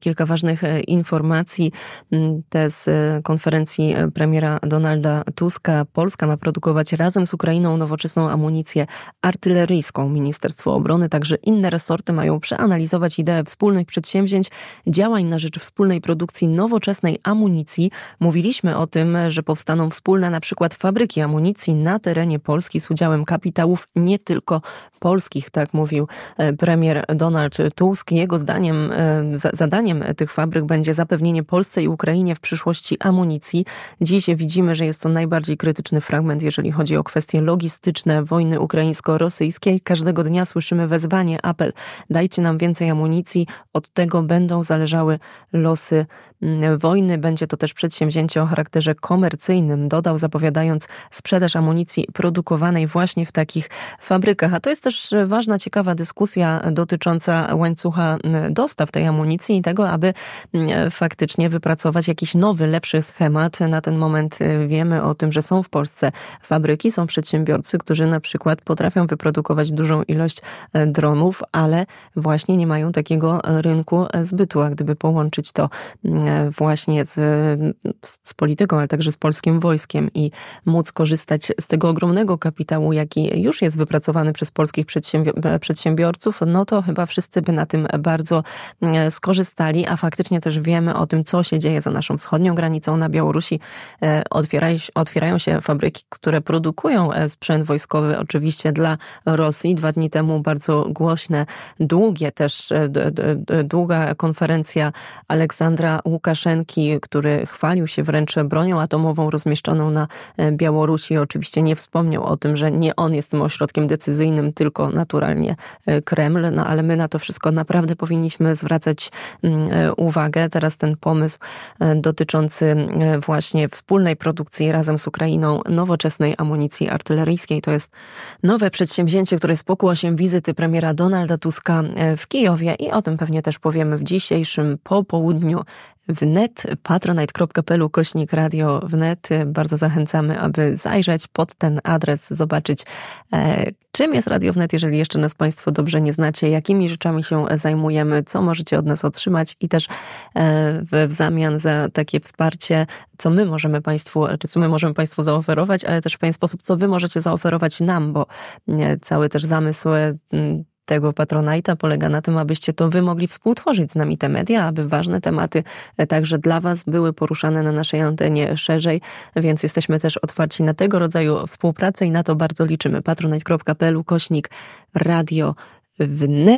Kilka ważnych e, informacji. Mm, te z e, konferencji e, premiera Donalda Tuska. Polska ma produkować razem z Ukrainą nowoczesną amunicję artyleryjską. Ministerstwo Obrony, także inne resorty mają przeanalizować ideę wspólnych przedsięwzięć, działań na rzecz wspólnej produkcji nowoczesnej amunicji. Mówiliśmy o tym, że powstaną wspólne na przykład fabryki amunicji na terenie Polski z udziałem kapitałów nie tylko polskich, tak mówił premier Donald Tusk. Jego zdaniem zadaniem zadaniem tych fabryk będzie zapewnienie Polsce i Ukrainie w przyszłości amunicji. Dziś widzimy, że jest to najbardziej krytyczny fragment, jeżeli chodzi o kwestie logistyczne wojny ukraińsko-rosyjskiej. Każdego dnia słyszymy wezwanie, apel: dajcie nam więcej amunicji, od tego będą zależały losy mm, wojny. Będzie to też przedsięwzięcie o charakterze komercyjnym, dodał, zapowiadając sprzedaż amunicji produkowanej właśnie w takich fabrykach. A to jest też ważna, ciekawa dyskusja dotycząca łańcucha mm, dostaw tej amunicji i tego, tego, aby mm, faktycznie wypracować jakiś nowy, lepszy schemat. Na ten moment y, wiemy o tym, że są w Polsce fabryki, są przedsiębiorcy, którzy na przykład potrafią wyprodukować dużą ilość e, dronów, ale właśnie nie mają takiego rynku zbytu. A gdyby połączyć to mm, właśnie z, z polityką, ale także z polskim wojskiem i móc korzystać z tego ogromnego kapitału, jaki już jest wypracowany przez polskich przedsiębiorców, no to chyba wszyscy by na tym bardzo mm, a faktycznie też wiemy o tym, co się dzieje za naszą wschodnią granicą na Białorusi. E, otwierają się fabryki, które produkują e, sprzęt wojskowy, oczywiście dla Rosji. Dwa dni temu bardzo głośne, długie też, e, długa konferencja Aleksandra Łukaszenki, który chwalił się wręcz bronią atomową rozmieszczoną na Białorusi. Oczywiście nie wspomniał o tym, że nie on jest tym ośrodkiem decyzyjnym, tylko naturalnie Kreml, no ale my na to wszystko naprawdę powinniśmy zwracać E, uwagę. Teraz ten pomysł e, dotyczący e, właśnie wspólnej produkcji razem z Ukrainą nowoczesnej amunicji artyleryjskiej to jest nowe przedsięwzięcie, które spokło się wizyty premiera Donalda Tuska w Kijowie i o tym pewnie też powiemy w dzisiejszym popołudniu wnet, patronite.pl kośnik radio wnet. Bardzo zachęcamy, aby zajrzeć pod ten adres, zobaczyć e, czym jest Radio Wnet, jeżeli jeszcze nas Państwo dobrze nie znacie, jakimi rzeczami się zajmujemy, co możecie od nas otrzymać i też e, w, zamian za takie wsparcie, co my możemy Państwu, czy co my możemy Państwu zaoferować, ale też w pewien sposób, co Wy możecie zaoferować nam, bo e, cały też zamysł tego Patronite'a polega na tym, abyście to wy mogli współtworzyć z nami te media, aby ważne tematy e, także dla was były poruszane na naszej antenie szerzej, więc jesteśmy też otwarci na tego rodzaju współpracę i na to bardzo liczymy. patronite.pl kośnik radio wnet.